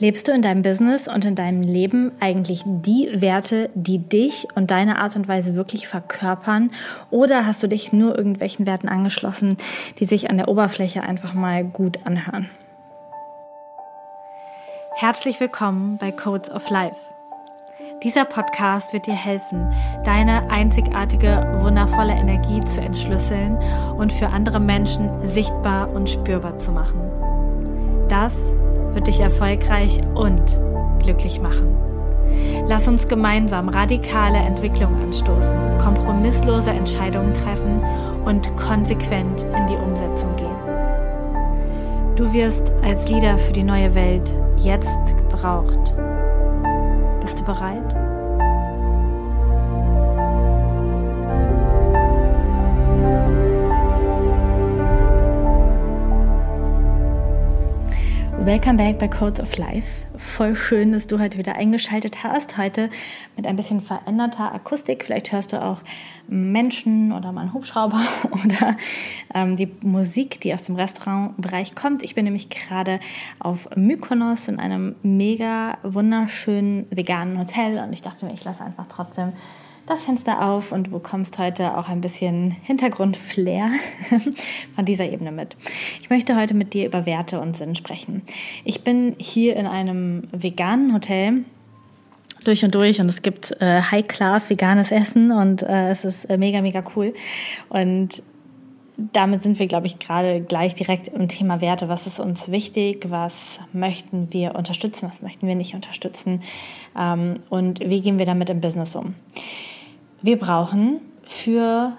Lebst du in deinem Business und in deinem Leben eigentlich die Werte, die dich und deine Art und Weise wirklich verkörpern? Oder hast du dich nur irgendwelchen Werten angeschlossen, die sich an der Oberfläche einfach mal gut anhören? Herzlich willkommen bei Codes of Life. Dieser Podcast wird dir helfen, deine einzigartige, wundervolle Energie zu entschlüsseln und für andere Menschen sichtbar und spürbar zu machen. Das wird dich erfolgreich und glücklich machen. Lass uns gemeinsam radikale Entwicklung anstoßen, kompromisslose Entscheidungen treffen und konsequent in die Umsetzung gehen. Du wirst als Leader für die neue Welt jetzt gebraucht. Bist du bereit? Welcome back bei Codes of Life. Voll schön, dass du heute wieder eingeschaltet hast. Heute mit ein bisschen veränderter Akustik. Vielleicht hörst du auch Menschen oder mal einen Hubschrauber oder ähm, die Musik, die aus dem Restaurantbereich kommt. Ich bin nämlich gerade auf Mykonos in einem mega wunderschönen veganen Hotel und ich dachte mir, ich lasse einfach trotzdem das Fenster auf und du bekommst heute auch ein bisschen Hintergrundflair von dieser Ebene mit. Ich möchte heute mit dir über Werte und Sinn sprechen. Ich bin hier in einem veganen Hotel durch und durch und es gibt äh, High-Class veganes Essen und äh, es ist äh, mega, mega cool. Und damit sind wir, glaube ich, gerade gleich direkt im Thema Werte. Was ist uns wichtig? Was möchten wir unterstützen? Was möchten wir nicht unterstützen? Ähm, und wie gehen wir damit im Business um? Wir brauchen für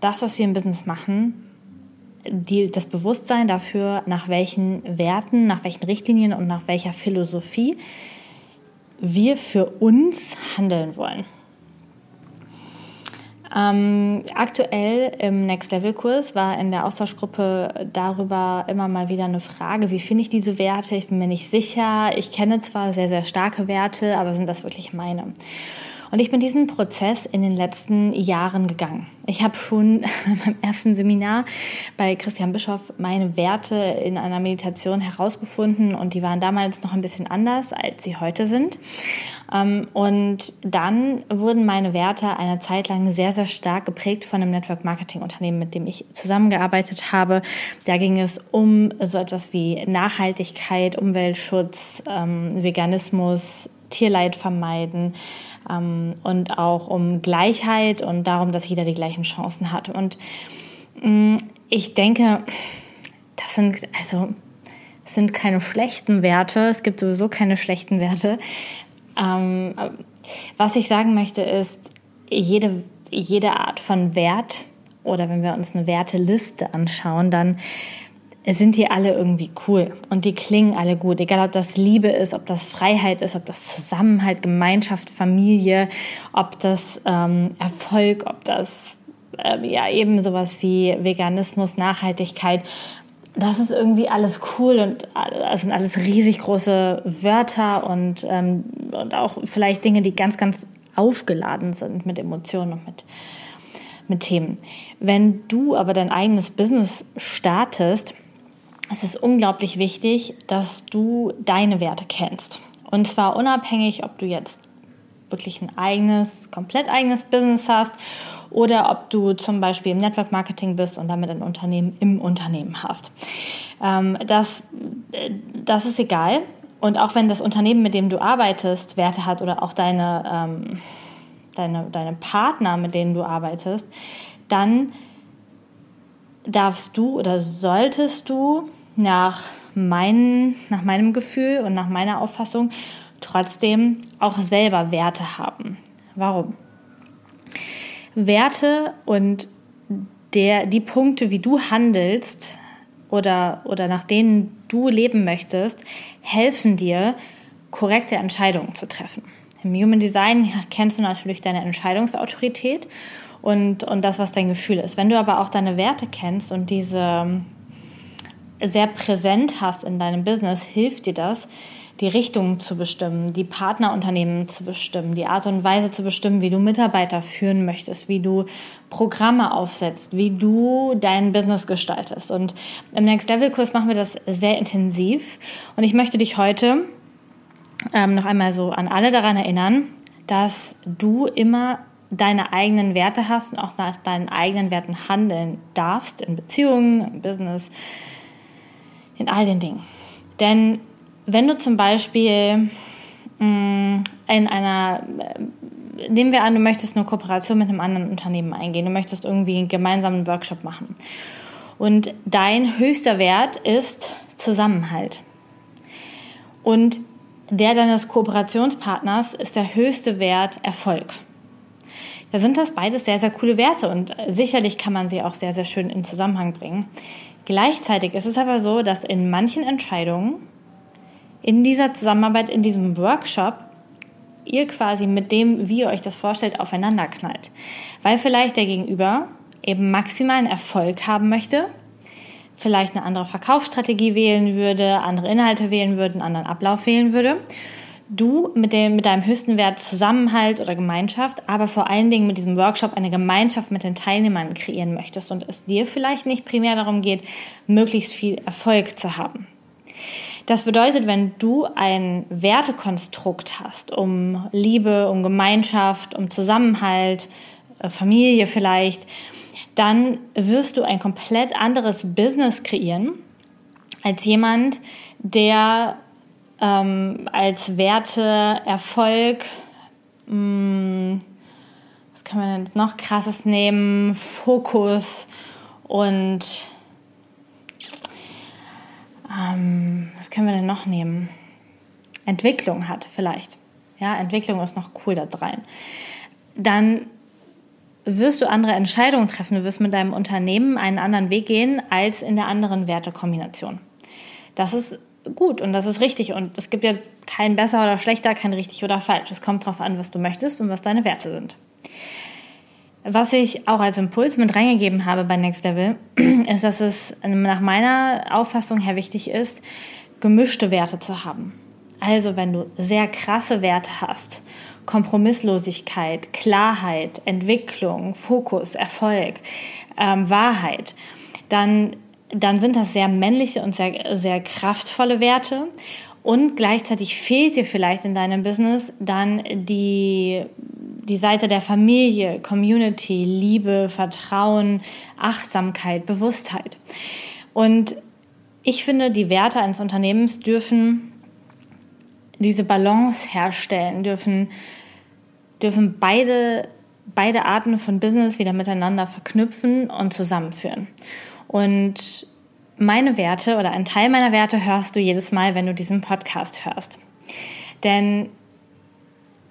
das, was wir im Business machen, die, das Bewusstsein dafür, nach welchen Werten, nach welchen Richtlinien und nach welcher Philosophie wir für uns handeln wollen. Ähm, aktuell im Next Level Kurs war in der Austauschgruppe darüber immer mal wieder eine Frage, wie finde ich diese Werte? Ich bin mir nicht sicher. Ich kenne zwar sehr, sehr starke Werte, aber sind das wirklich meine? Und ich bin diesen Prozess in den letzten Jahren gegangen. Ich habe schon beim ersten Seminar bei Christian Bischoff meine Werte in einer Meditation herausgefunden und die waren damals noch ein bisschen anders, als sie heute sind. Ähm, und dann wurden meine Werte eine Zeit lang sehr, sehr stark geprägt von einem Network Marketing Unternehmen, mit dem ich zusammengearbeitet habe. Da ging es um so etwas wie Nachhaltigkeit, Umweltschutz, ähm, Veganismus, Tierleid vermeiden, ähm, und auch um Gleichheit und darum, dass jeder die gleichen Chancen hat. Und mm, ich denke, das sind also sind keine schlechten Werte. Es gibt sowieso keine schlechten Werte. Ähm, was ich sagen möchte ist, jede, jede Art von Wert oder wenn wir uns eine Werteliste anschauen, dann sind die alle irgendwie cool und die klingen alle gut. Egal, ob das Liebe ist, ob das Freiheit ist, ob das Zusammenhalt, Gemeinschaft, Familie, ob das ähm, Erfolg, ob das äh, ja eben sowas wie Veganismus, Nachhaltigkeit. Das ist irgendwie alles cool und das sind alles riesig große Wörter und, ähm, und auch vielleicht Dinge, die ganz, ganz aufgeladen sind mit Emotionen und mit, mit Themen. Wenn du aber dein eigenes Business startest, es ist unglaublich wichtig, dass du deine Werte kennst. Und zwar unabhängig, ob du jetzt wirklich ein eigenes, komplett eigenes Business hast oder ob du zum Beispiel im Network Marketing bist und damit ein Unternehmen im Unternehmen hast. Ähm, das, das ist egal. Und auch wenn das Unternehmen, mit dem du arbeitest, Werte hat oder auch deine, ähm, deine, deine Partner, mit denen du arbeitest, dann darfst du oder solltest du nach, mein, nach meinem Gefühl und nach meiner Auffassung trotzdem auch selber Werte haben. Warum? Werte und der, die Punkte, wie du handelst oder, oder nach denen du leben möchtest, helfen dir, korrekte Entscheidungen zu treffen. Im Human Design kennst du natürlich deine Entscheidungsautorität und, und das, was dein Gefühl ist. Wenn du aber auch deine Werte kennst und diese sehr präsent hast in deinem Business, hilft dir das, die Richtung zu bestimmen, die Partnerunternehmen zu bestimmen, die Art und Weise zu bestimmen, wie du Mitarbeiter führen möchtest, wie du Programme aufsetzt, wie du dein Business gestaltest. Und im Next Level Kurs machen wir das sehr intensiv. Und ich möchte dich heute ähm, noch einmal so an alle daran erinnern, dass du immer deine eigenen Werte hast und auch nach deinen eigenen Werten handeln darfst in Beziehungen, im Business, in all den Dingen. Denn wenn du zum Beispiel mm, in einer, äh, nehmen wir an, du möchtest eine Kooperation mit einem anderen Unternehmen eingehen, du möchtest irgendwie einen gemeinsamen Workshop machen und dein höchster Wert ist Zusammenhalt. Und der deines Kooperationspartners ist der höchste Wert Erfolg. Da sind das beides sehr, sehr coole Werte und sicherlich kann man sie auch sehr, sehr schön in Zusammenhang bringen. Gleichzeitig ist es aber so, dass in manchen Entscheidungen in dieser Zusammenarbeit, in diesem Workshop, ihr quasi mit dem, wie ihr euch das vorstellt, aufeinander knallt. Weil vielleicht der Gegenüber eben maximalen Erfolg haben möchte, vielleicht eine andere Verkaufsstrategie wählen würde, andere Inhalte wählen würde, einen anderen Ablauf wählen würde. Du mit, dem, mit deinem höchsten Wert Zusammenhalt oder Gemeinschaft, aber vor allen Dingen mit diesem Workshop eine Gemeinschaft mit den Teilnehmern kreieren möchtest und es dir vielleicht nicht primär darum geht, möglichst viel Erfolg zu haben. Das bedeutet, wenn du ein Wertekonstrukt hast um Liebe, um Gemeinschaft, um Zusammenhalt, äh, Familie vielleicht, dann wirst du ein komplett anderes Business kreieren als jemand, der ähm, als Werte Erfolg, mh, hm, was kann man denn noch krasses nehmen, Fokus und ähm, was können wir denn noch nehmen? Entwicklung hat vielleicht. Ja, Entwicklung ist noch cool da rein. Dann wirst du andere Entscheidungen treffen, du wirst mit deinem Unternehmen einen anderen Weg gehen als in der anderen Wertekombination. Das ist gut und das ist richtig und es gibt ja kein besser oder schlechter, kein richtig oder falsch. Es kommt darauf an, was du möchtest und was deine Werte sind. Was ich auch als Impuls mit reingegeben habe bei Next Level, ist, dass es nach meiner Auffassung her wichtig ist, gemischte Werte zu haben. Also wenn du sehr krasse Werte hast Kompromisslosigkeit, Klarheit, Entwicklung, Fokus, Erfolg, ähm, Wahrheit, dann, dann sind das sehr männliche und sehr, sehr kraftvolle Werte. Und gleichzeitig fehlt dir vielleicht in deinem Business dann die, die Seite der Familie, Community, Liebe, Vertrauen, Achtsamkeit, Bewusstheit. Und ich finde, die Werte eines Unternehmens dürfen diese Balance herstellen, dürfen, dürfen beide, beide Arten von Business wieder miteinander verknüpfen und zusammenführen. Und meine Werte oder ein Teil meiner Werte hörst du jedes Mal, wenn du diesen Podcast hörst. Denn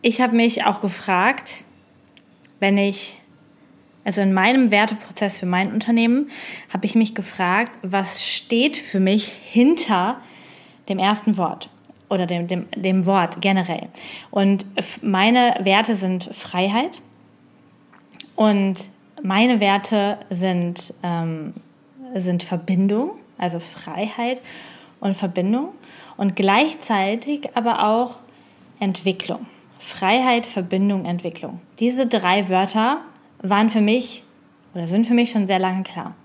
ich habe mich auch gefragt, wenn ich, also in meinem Werteprozess für mein Unternehmen, habe ich mich gefragt, was steht für mich hinter dem ersten Wort oder dem, dem, dem Wort generell. Und meine Werte sind Freiheit und meine Werte sind, ähm, sind Verbindung, also Freiheit und Verbindung und gleichzeitig aber auch Entwicklung. Freiheit, Verbindung, Entwicklung. Diese drei Wörter waren für mich oder sind für mich schon sehr lange klar.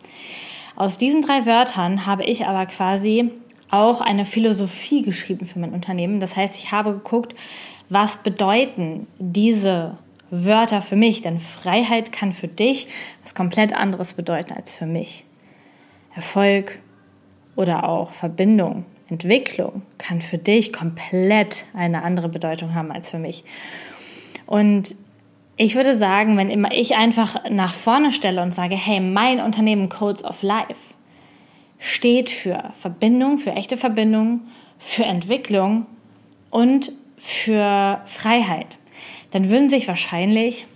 Aus diesen drei Wörtern habe ich aber quasi auch eine Philosophie geschrieben für mein Unternehmen. Das heißt, ich habe geguckt, was bedeuten diese Wörter für mich? Denn Freiheit kann für dich was komplett anderes bedeuten als für mich. Erfolg oder auch Verbindung, Entwicklung kann für dich komplett eine andere Bedeutung haben als für mich. Und ich würde sagen, wenn immer ich einfach nach vorne stelle und sage, hey, mein Unternehmen Codes of Life, steht für Verbindung, für echte Verbindung, für Entwicklung und für Freiheit, dann würden sich wahrscheinlich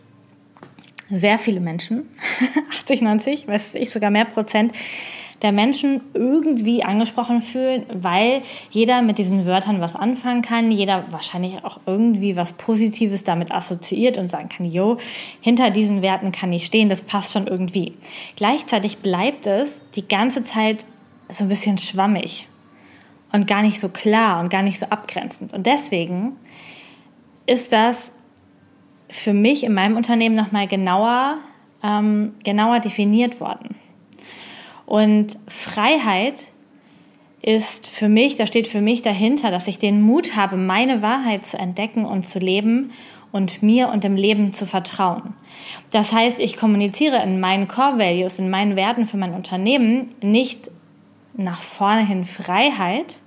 sehr viele Menschen, 80, 90, weiß ich sogar mehr Prozent, der Menschen irgendwie angesprochen fühlen, weil jeder mit diesen Wörtern was anfangen kann, jeder wahrscheinlich auch irgendwie was Positives damit assoziiert und sagen kann, yo, hinter diesen Werten kann ich stehen, das passt schon irgendwie. Gleichzeitig bleibt es die ganze Zeit so ein bisschen schwammig und gar nicht so klar und gar nicht so abgrenzend. Und deswegen ist das für mich in meinem Unternehmen nochmal genauer, ähm, genauer definiert worden. Und Freiheit ist für mich, da steht für mich dahinter, dass ich den Mut habe, meine Wahrheit zu entdecken und zu leben und mir und dem Leben zu vertrauen. Das heißt, ich kommuniziere in meinen Core Values, in meinen Werten für mein Unternehmen nicht nach vorne hin Freiheit,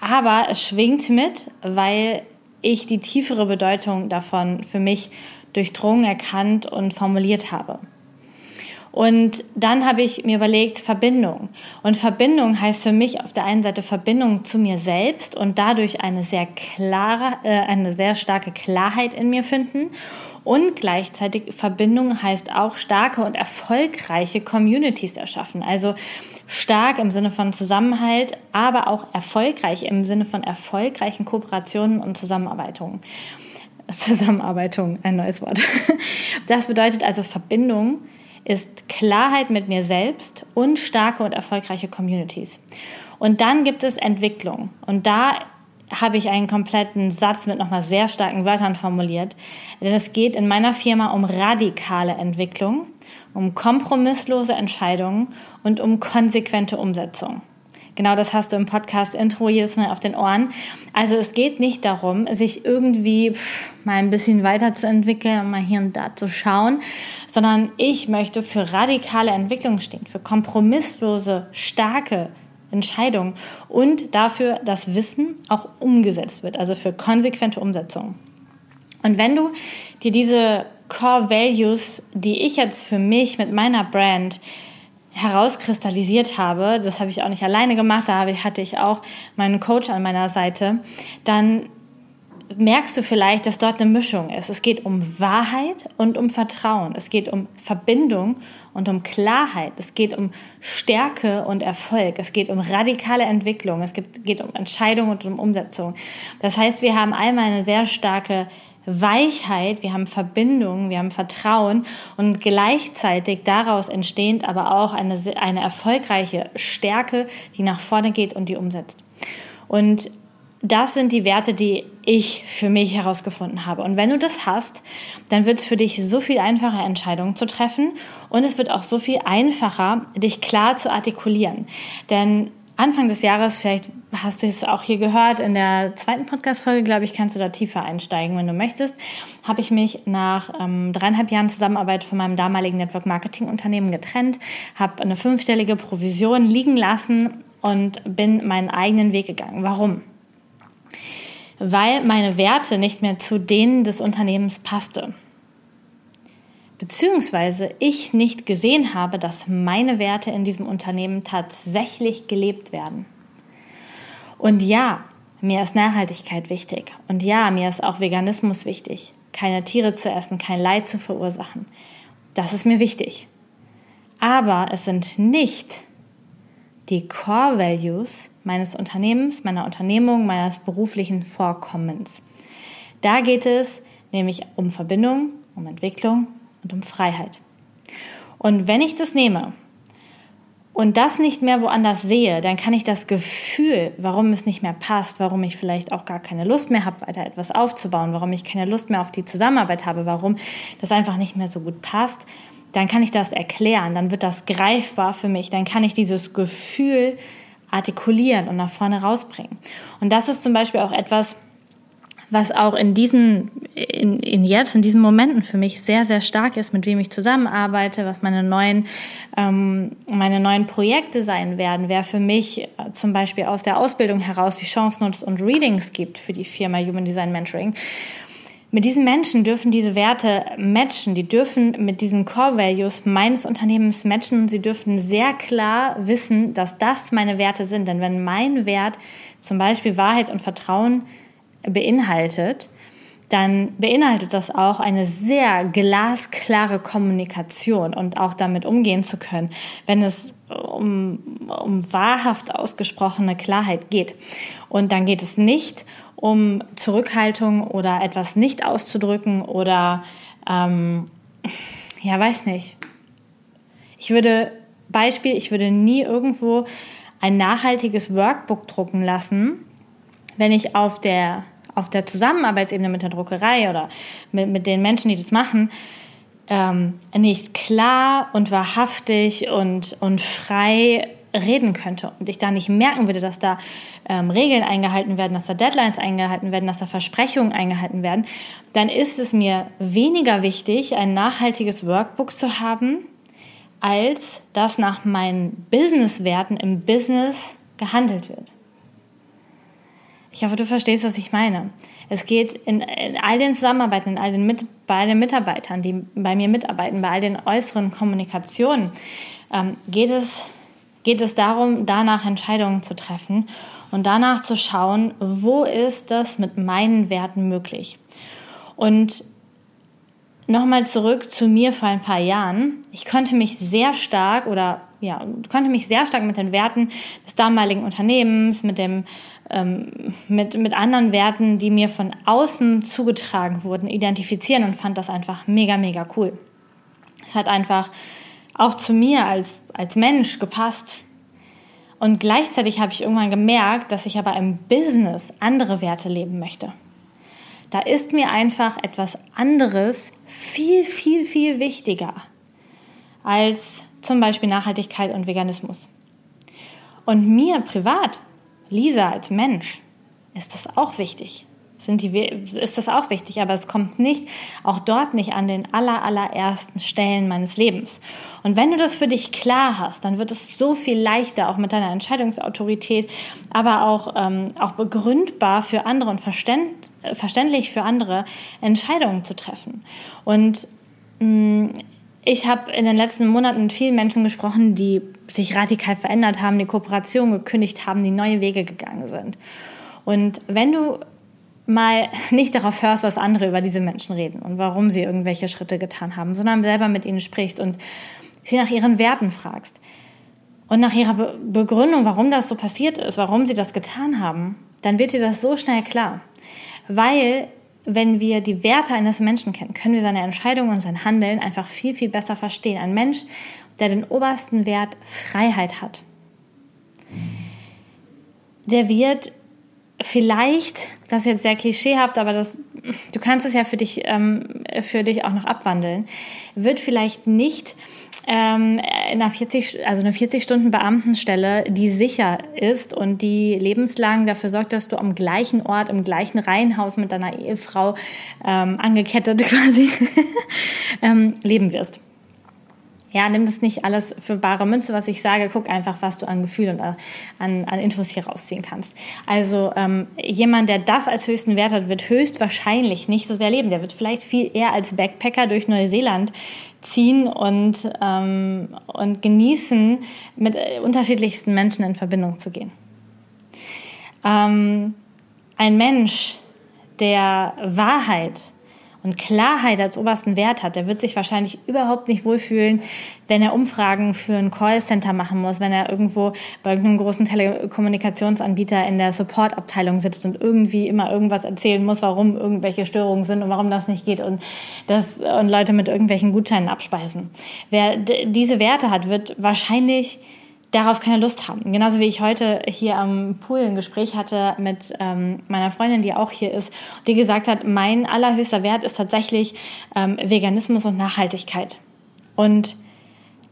aber es schwingt mit, weil ich die tiefere Bedeutung davon für mich durchdrungen, erkannt und formuliert habe. Und dann habe ich mir überlegt, Verbindung. Und Verbindung heißt für mich auf der einen Seite Verbindung zu mir selbst und dadurch eine sehr klare, äh, eine sehr starke Klarheit in mir finden. Und gleichzeitig Verbindung heißt auch starke und erfolgreiche Communities erschaffen. Also stark im Sinne von Zusammenhalt, aber auch erfolgreich im Sinne von erfolgreichen Kooperationen und Zusammenarbeitungen. Zusammenarbeitung, ein neues Wort. Das bedeutet also Verbindung ist Klarheit mit mir selbst und starke und erfolgreiche Communities. Und dann gibt es Entwicklung. Und da habe ich einen kompletten Satz mit nochmal sehr starken Wörtern formuliert. Denn es geht in meiner Firma um radikale Entwicklung, um kompromisslose Entscheidungen und um konsequente Umsetzung. Genau das hast du im Podcast-Intro jedes Mal auf den Ohren. Also es geht nicht darum, sich irgendwie mal ein bisschen weiterzuentwickeln und mal hier und da zu schauen, sondern ich möchte für radikale Entwicklung stehen, für kompromisslose, starke Entscheidungen und dafür, dass Wissen auch umgesetzt wird, also für konsequente Umsetzung. Und wenn du dir diese Core Values, die ich jetzt für mich mit meiner Brand herauskristallisiert habe, das habe ich auch nicht alleine gemacht, da hatte ich auch meinen Coach an meiner Seite, dann merkst du vielleicht, dass dort eine Mischung ist. Es geht um Wahrheit und um Vertrauen. Es geht um Verbindung und um Klarheit. Es geht um Stärke und Erfolg. Es geht um radikale Entwicklung. Es geht um Entscheidung und um Umsetzung. Das heißt, wir haben einmal eine sehr starke Weichheit, wir haben Verbindung, wir haben Vertrauen und gleichzeitig daraus entstehend aber auch eine, eine erfolgreiche Stärke, die nach vorne geht und die umsetzt. Und das sind die Werte, die ich für mich herausgefunden habe. Und wenn du das hast, dann wird es für dich so viel einfacher, Entscheidungen zu treffen und es wird auch so viel einfacher, dich klar zu artikulieren. Denn Anfang des Jahres, vielleicht hast du es auch hier gehört, in der zweiten Podcast-Folge, glaube ich, kannst du da tiefer einsteigen, wenn du möchtest, habe ich mich nach ähm, dreieinhalb Jahren Zusammenarbeit von meinem damaligen Network-Marketing-Unternehmen getrennt, habe eine fünfstellige Provision liegen lassen und bin meinen eigenen Weg gegangen. Warum? Weil meine Werte nicht mehr zu denen des Unternehmens passte beziehungsweise ich nicht gesehen habe, dass meine Werte in diesem Unternehmen tatsächlich gelebt werden. Und ja, mir ist Nachhaltigkeit wichtig. Und ja, mir ist auch Veganismus wichtig. Keine Tiere zu essen, kein Leid zu verursachen. Das ist mir wichtig. Aber es sind nicht die Core Values meines Unternehmens, meiner Unternehmung, meines beruflichen Vorkommens. Da geht es nämlich um Verbindung, um Entwicklung und um Freiheit. Und wenn ich das nehme und das nicht mehr woanders sehe, dann kann ich das Gefühl, warum es nicht mehr passt, warum ich vielleicht auch gar keine Lust mehr habe, weiter etwas aufzubauen, warum ich keine Lust mehr auf die Zusammenarbeit habe, warum das einfach nicht mehr so gut passt, dann kann ich das erklären, dann wird das greifbar für mich, dann kann ich dieses Gefühl artikulieren und nach vorne rausbringen. Und das ist zum Beispiel auch etwas, was auch in diesen, in, in jetzt, in diesen Momenten für mich sehr, sehr stark ist, mit wem ich zusammenarbeite, was meine neuen, ähm, meine neuen Projekte sein werden, wer für mich äh, zum Beispiel aus der Ausbildung heraus die Chance nutzt und Readings gibt für die Firma Human Design Mentoring. Mit diesen Menschen dürfen diese Werte matchen, die dürfen mit diesen Core Values meines Unternehmens matchen und sie dürfen sehr klar wissen, dass das meine Werte sind. Denn wenn mein Wert zum Beispiel Wahrheit und Vertrauen beinhaltet, dann beinhaltet das auch eine sehr glasklare Kommunikation und auch damit umgehen zu können, wenn es um, um wahrhaft ausgesprochene Klarheit geht. Und dann geht es nicht um Zurückhaltung oder etwas nicht auszudrücken oder, ähm, ja, weiß nicht. Ich würde, Beispiel, ich würde nie irgendwo ein nachhaltiges Workbook drucken lassen, wenn ich auf der, auf der Zusammenarbeitsebene mit der Druckerei oder mit, mit den Menschen, die das machen, ähm, nicht klar und wahrhaftig und, und frei reden könnte und ich da nicht merken würde, dass da ähm, Regeln eingehalten werden, dass da Deadlines eingehalten werden, dass da Versprechungen eingehalten werden, dann ist es mir weniger wichtig, ein nachhaltiges Workbook zu haben, als dass nach meinen Businesswerten im Business gehandelt wird. Ich hoffe, du verstehst, was ich meine. Es geht in, in all den Zusammenarbeiten, in all den Mit, bei den Mitarbeitern, die bei mir mitarbeiten, bei all den äußeren Kommunikationen, ähm, geht, es, geht es darum, danach Entscheidungen zu treffen und danach zu schauen, wo ist das mit meinen Werten möglich. Und nochmal zurück zu mir vor ein paar Jahren. Ich konnte mich sehr stark oder ja, konnte mich sehr stark mit den Werten des damaligen Unternehmens, mit dem ähm, mit, mit anderen Werten, die mir von außen zugetragen wurden, identifizieren und fand das einfach mega, mega cool. Es hat einfach auch zu mir als, als Mensch gepasst. Und gleichzeitig habe ich irgendwann gemerkt, dass ich aber im Business andere Werte leben möchte. Da ist mir einfach etwas anderes viel, viel, viel wichtiger als zum Beispiel Nachhaltigkeit und Veganismus. Und mir privat Lisa als Mensch ist das auch wichtig. Sind die, ist das auch wichtig, aber es kommt nicht, auch dort nicht an den aller, allerersten Stellen meines Lebens. Und wenn du das für dich klar hast, dann wird es so viel leichter, auch mit deiner Entscheidungsautorität, aber auch, ähm, auch begründbar für andere und verständ, verständlich für andere Entscheidungen zu treffen. Und mh, mm, ich habe in den letzten Monaten mit vielen Menschen gesprochen, die sich radikal verändert haben, die Kooperation gekündigt haben, die neue Wege gegangen sind. Und wenn du mal nicht darauf hörst, was andere über diese Menschen reden und warum sie irgendwelche Schritte getan haben, sondern selber mit ihnen sprichst und sie nach ihren Werten fragst und nach ihrer Be Begründung, warum das so passiert ist, warum sie das getan haben, dann wird dir das so schnell klar. Weil wenn wir die Werte eines Menschen kennen, können wir seine Entscheidungen und sein Handeln einfach viel, viel besser verstehen. Ein Mensch, der den obersten Wert Freiheit hat, der wird vielleicht, das ist jetzt sehr klischeehaft, aber das, du kannst es ja für dich, ähm, für dich auch noch abwandeln, wird vielleicht nicht ähm, in einer 40, also eine 40 Stunden Beamtenstelle, die sicher ist und die lebenslang dafür sorgt, dass du am gleichen Ort, im gleichen Reihenhaus mit deiner Ehefrau ähm, angekettet quasi ähm, leben wirst. Ja, nimm das nicht alles für bare Münze, was ich sage. Guck einfach, was du an Gefühl und äh, an, an Infos hier rausziehen kannst. Also ähm, jemand, der das als höchsten Wert hat, wird höchstwahrscheinlich nicht so sehr leben. Der wird vielleicht viel eher als Backpacker durch Neuseeland ziehen und, ähm, und genießen, mit äh, unterschiedlichsten Menschen in Verbindung zu gehen. Ähm, ein Mensch, der Wahrheit und Klarheit als obersten Wert hat, der wird sich wahrscheinlich überhaupt nicht wohlfühlen, wenn er Umfragen für ein Callcenter machen muss, wenn er irgendwo bei irgendeinem großen Telekommunikationsanbieter in der Supportabteilung sitzt und irgendwie immer irgendwas erzählen muss, warum irgendwelche Störungen sind und warum das nicht geht und, das, und Leute mit irgendwelchen Gutscheinen abspeisen. Wer diese Werte hat, wird wahrscheinlich darauf keine Lust haben. Genauso wie ich heute hier am Pool ein Gespräch hatte mit ähm, meiner Freundin, die auch hier ist, die gesagt hat, mein allerhöchster Wert ist tatsächlich ähm, Veganismus und Nachhaltigkeit. Und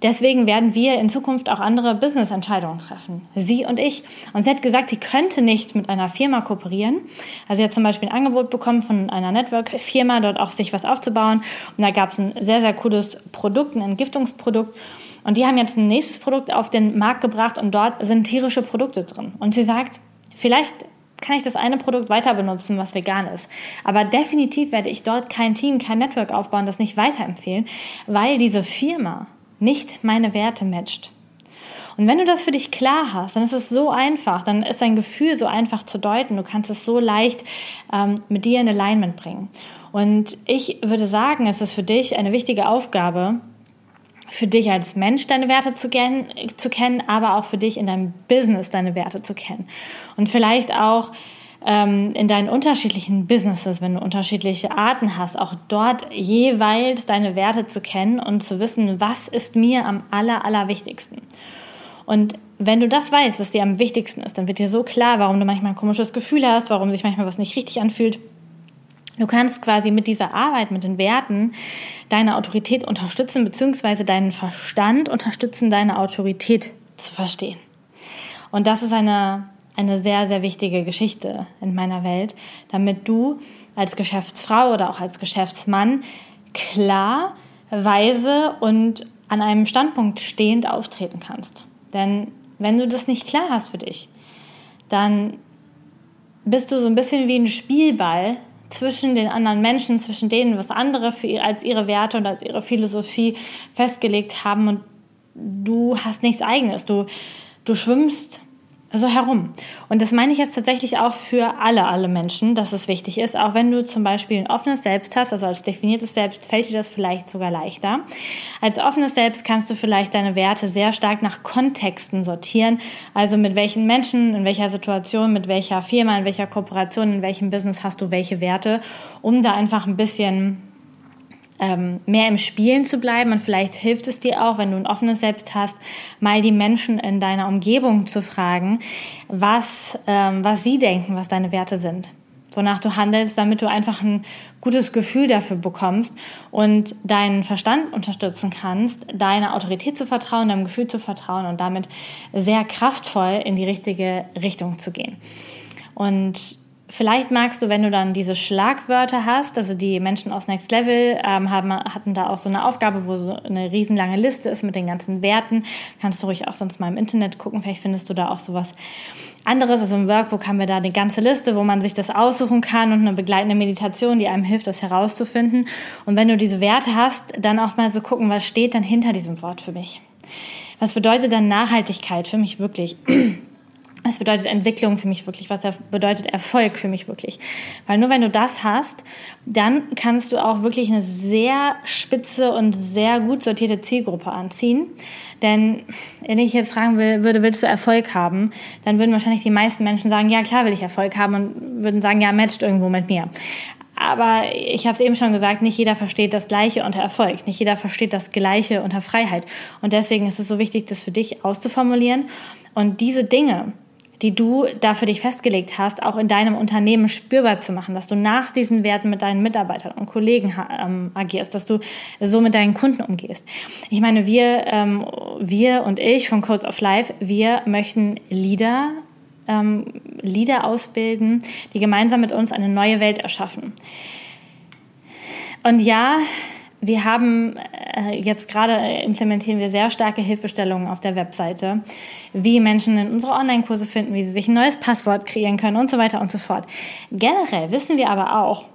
deswegen werden wir in Zukunft auch andere Business-Entscheidungen treffen. Sie und ich. Und sie hat gesagt, sie könnte nicht mit einer Firma kooperieren. Also sie hat zum Beispiel ein Angebot bekommen von einer Network-Firma, dort auch sich was aufzubauen. Und da gab es ein sehr, sehr cooles Produkt, ein Entgiftungsprodukt. Und die haben jetzt ein nächstes Produkt auf den Markt gebracht und dort sind tierische Produkte drin. Und sie sagt, vielleicht kann ich das eine Produkt weiter benutzen, was vegan ist. Aber definitiv werde ich dort kein Team, kein Network aufbauen, das nicht weiterempfehlen, weil diese Firma nicht meine Werte matcht. Und wenn du das für dich klar hast, dann ist es so einfach, dann ist dein Gefühl so einfach zu deuten. Du kannst es so leicht ähm, mit dir in Alignment bringen. Und ich würde sagen, es ist für dich eine wichtige Aufgabe, für dich als Mensch deine Werte zu, kennen, zu kennen, aber auch für dich in deinem Business deine Werte zu kennen. Und vielleicht auch ähm, in deinen unterschiedlichen Businesses, wenn du unterschiedliche Arten hast, auch dort jeweils deine Werte zu kennen und zu wissen, was ist mir am aller, allerwichtigsten. Und wenn du das weißt, was dir am wichtigsten ist, dann wird dir so klar, warum du manchmal ein komisches Gefühl hast, warum sich manchmal was nicht richtig anfühlt Du kannst quasi mit dieser Arbeit, mit den Werten deine Autorität unterstützen, beziehungsweise deinen Verstand unterstützen, deine Autorität zu verstehen. Und das ist eine, eine sehr, sehr wichtige Geschichte in meiner Welt, damit du als Geschäftsfrau oder auch als Geschäftsmann klar, weise und an einem Standpunkt stehend auftreten kannst. Denn wenn du das nicht klar hast für dich, dann bist du so ein bisschen wie ein Spielball zwischen den anderen Menschen, zwischen denen, was andere für als ihre Werte und als ihre Philosophie festgelegt haben und du hast nichts eigenes. Du, du schwimmst so herum. Und das meine ich jetzt tatsächlich auch für alle, alle Menschen, dass es wichtig ist. Auch wenn du zum Beispiel ein offenes Selbst hast, also als definiertes Selbst, fällt dir das vielleicht sogar leichter. Als offenes Selbst kannst du vielleicht deine Werte sehr stark nach Kontexten sortieren. Also mit welchen Menschen, in welcher Situation, mit welcher Firma, in welcher Kooperation, in welchem Business hast du welche Werte, um da einfach ein bisschen ähm, mehr im Spielen zu bleiben. Und vielleicht hilft es dir auch, wenn du ein offenes Selbst hast, mal die Menschen in deiner Umgebung zu fragen, was, ähm, was sie denken, was deine Werte sind wonach du handelst, damit du einfach ein gutes Gefühl dafür bekommst und deinen Verstand unterstützen kannst, deiner Autorität zu vertrauen, deinem Gefühl zu vertrauen und damit sehr kraftvoll in die richtige Richtung zu gehen. Und Vielleicht magst du, wenn du dann diese Schlagwörter hast, also die Menschen aus Next Level ähm, haben, hatten da auch so eine Aufgabe, wo so eine riesenlange Liste ist mit den ganzen Werten. Kannst du ruhig auch sonst mal im Internet gucken, vielleicht findest du da auch sowas anderes. Also im Workbook haben wir da eine ganze Liste, wo man sich das aussuchen kann und eine begleitende Meditation, die einem hilft, das herauszufinden. Und wenn du diese Werte hast, dann auch mal so gucken, was steht dann hinter diesem Wort für mich. Was bedeutet dann Nachhaltigkeit für mich wirklich? Was bedeutet Entwicklung für mich wirklich? Was bedeutet Erfolg für mich wirklich? Weil nur wenn du das hast, dann kannst du auch wirklich eine sehr spitze und sehr gut sortierte Zielgruppe anziehen. Denn wenn ich jetzt fragen würde, willst du Erfolg haben, dann würden wahrscheinlich die meisten Menschen sagen, ja klar will ich Erfolg haben und würden sagen, ja, matcht irgendwo mit mir. Aber ich habe es eben schon gesagt, nicht jeder versteht das Gleiche unter Erfolg, nicht jeder versteht das Gleiche unter Freiheit. Und deswegen ist es so wichtig, das für dich auszuformulieren. Und diese Dinge, die du da für dich festgelegt hast, auch in deinem Unternehmen spürbar zu machen, dass du nach diesen Werten mit deinen Mitarbeitern und Kollegen ähm, agierst, dass du so mit deinen Kunden umgehst. Ich meine, wir, ähm, wir und ich von Codes of Life, wir möchten Leader ähm, Leader ausbilden, die gemeinsam mit uns eine neue Welt erschaffen. Und ja, wir haben äh, jetzt gerade implementieren wir sehr starke Hilfestellungen auf der Webseite, wie Menschen in unsere Online-Kurse finden, wie sie sich ein neues Passwort kreieren können und so weiter und so fort. Generell wissen wir aber auch,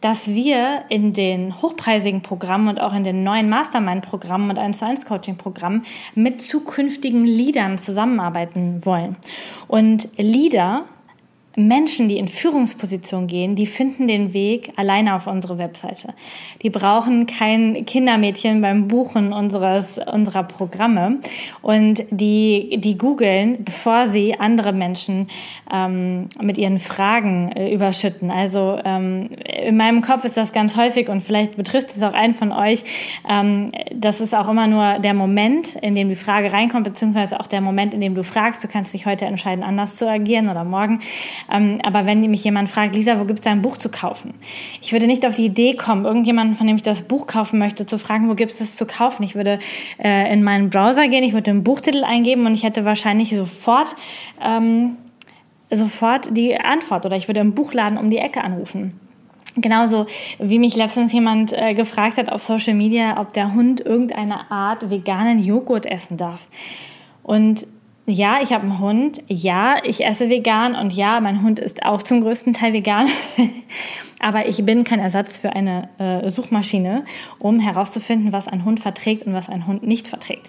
dass wir in den hochpreisigen Programmen und auch in den neuen Mastermind-Programmen und 1 zu 1 Coaching-Programmen mit zukünftigen Leadern zusammenarbeiten wollen. Und Leader Menschen, die in Führungsposition gehen, die finden den Weg alleine auf unsere Webseite. Die brauchen kein Kindermädchen beim Buchen unseres, unserer Programme und die, die googeln, bevor sie andere Menschen ähm, mit ihren Fragen äh, überschütten. Also ähm, in meinem Kopf ist das ganz häufig und vielleicht betrifft es auch einen von euch. Ähm, das ist auch immer nur der Moment, in dem die Frage reinkommt, beziehungsweise auch der Moment, in dem du fragst. Du kannst dich heute entscheiden, anders zu agieren oder morgen. Ähm, aber wenn mich jemand fragt, Lisa, wo gibt es ein Buch zu kaufen? Ich würde nicht auf die Idee kommen, irgendjemanden, von dem ich das Buch kaufen möchte, zu fragen, wo gibt es das zu kaufen? Ich würde äh, in meinen Browser gehen, ich würde den Buchtitel eingeben und ich hätte wahrscheinlich sofort, ähm, sofort die Antwort oder ich würde im Buchladen um die Ecke anrufen. Genauso wie mich letztens jemand äh, gefragt hat auf Social Media, ob der Hund irgendeine Art veganen Joghurt essen darf. Und ja, ich habe einen Hund. Ja, ich esse vegan und ja, mein Hund ist auch zum größten Teil vegan. Aber ich bin kein Ersatz für eine äh, Suchmaschine, um herauszufinden, was ein Hund verträgt und was ein Hund nicht verträgt.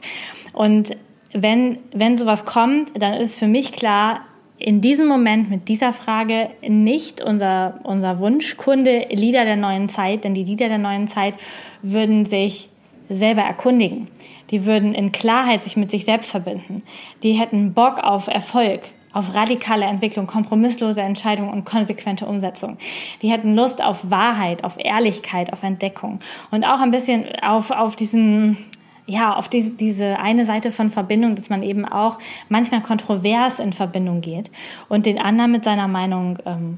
Und wenn, wenn sowas kommt, dann ist für mich klar, in diesem Moment mit dieser Frage nicht unser, unser Wunschkunde Lieder der neuen Zeit, denn die Lieder der neuen Zeit würden sich selber erkundigen. Die würden in Klarheit sich mit sich selbst verbinden. Die hätten Bock auf Erfolg, auf radikale Entwicklung, kompromisslose Entscheidung und konsequente Umsetzung. Die hätten Lust auf Wahrheit, auf Ehrlichkeit, auf Entdeckung und auch ein bisschen auf, auf diesen, ja, auf diese, diese eine Seite von Verbindung, dass man eben auch manchmal kontrovers in Verbindung geht und den anderen mit seiner Meinung ähm,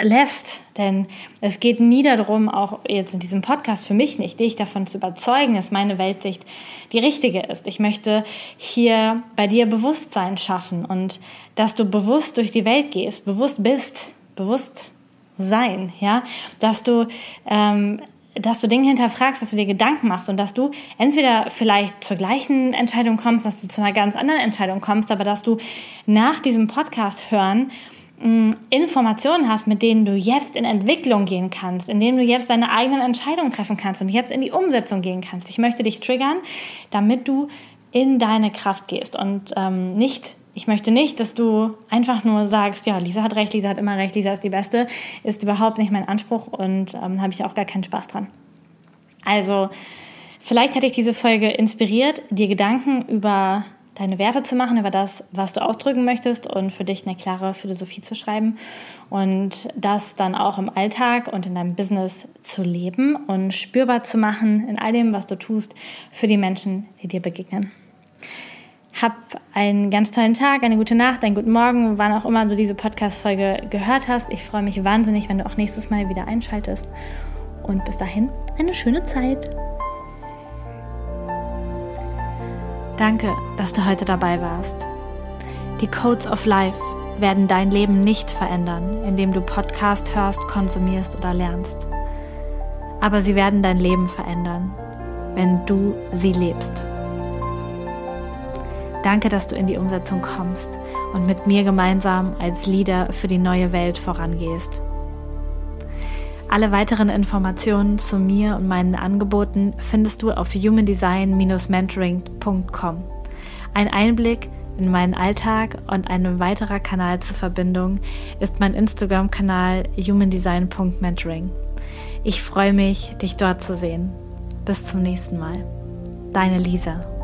lässt. Denn es geht nie darum, auch jetzt in diesem Podcast für mich nicht, dich davon zu überzeugen, dass meine Weltsicht die richtige ist. Ich möchte hier bei dir Bewusstsein schaffen und dass du bewusst durch die Welt gehst, bewusst bist, bewusst sein, ja, dass du ähm, dass du Dinge hinterfragst, dass du dir Gedanken machst und dass du entweder vielleicht zur gleichen Entscheidung kommst, dass du zu einer ganz anderen Entscheidung kommst, aber dass du nach diesem Podcast hören Informationen hast, mit denen du jetzt in Entwicklung gehen kannst, indem du jetzt deine eigenen Entscheidungen treffen kannst und jetzt in die Umsetzung gehen kannst. Ich möchte dich triggern, damit du in deine Kraft gehst und ähm, nicht ich möchte nicht, dass du einfach nur sagst, ja, Lisa hat recht, Lisa hat immer recht, Lisa ist die Beste, ist überhaupt nicht mein Anspruch und ähm, habe ich auch gar keinen Spaß dran. Also, vielleicht hat dich diese Folge inspiriert, dir Gedanken über deine Werte zu machen, über das, was du ausdrücken möchtest und für dich eine klare Philosophie zu schreiben und das dann auch im Alltag und in deinem Business zu leben und spürbar zu machen in all dem, was du tust für die Menschen, die dir begegnen. Hab einen ganz tollen Tag, eine gute Nacht, einen guten Morgen, wann auch immer du diese Podcast-Folge gehört hast. Ich freue mich wahnsinnig, wenn du auch nächstes Mal wieder einschaltest. Und bis dahin eine schöne Zeit. Danke, dass du heute dabei warst. Die Codes of Life werden dein Leben nicht verändern, indem du Podcast hörst, konsumierst oder lernst. Aber sie werden dein Leben verändern, wenn du sie lebst. Danke, dass du in die Umsetzung kommst und mit mir gemeinsam als Leader für die neue Welt vorangehst. Alle weiteren Informationen zu mir und meinen Angeboten findest du auf humandesign-mentoring.com. Ein Einblick in meinen Alltag und ein weiterer Kanal zur Verbindung ist mein Instagram-Kanal humandesign.mentoring. Ich freue mich, dich dort zu sehen. Bis zum nächsten Mal. Deine Lisa.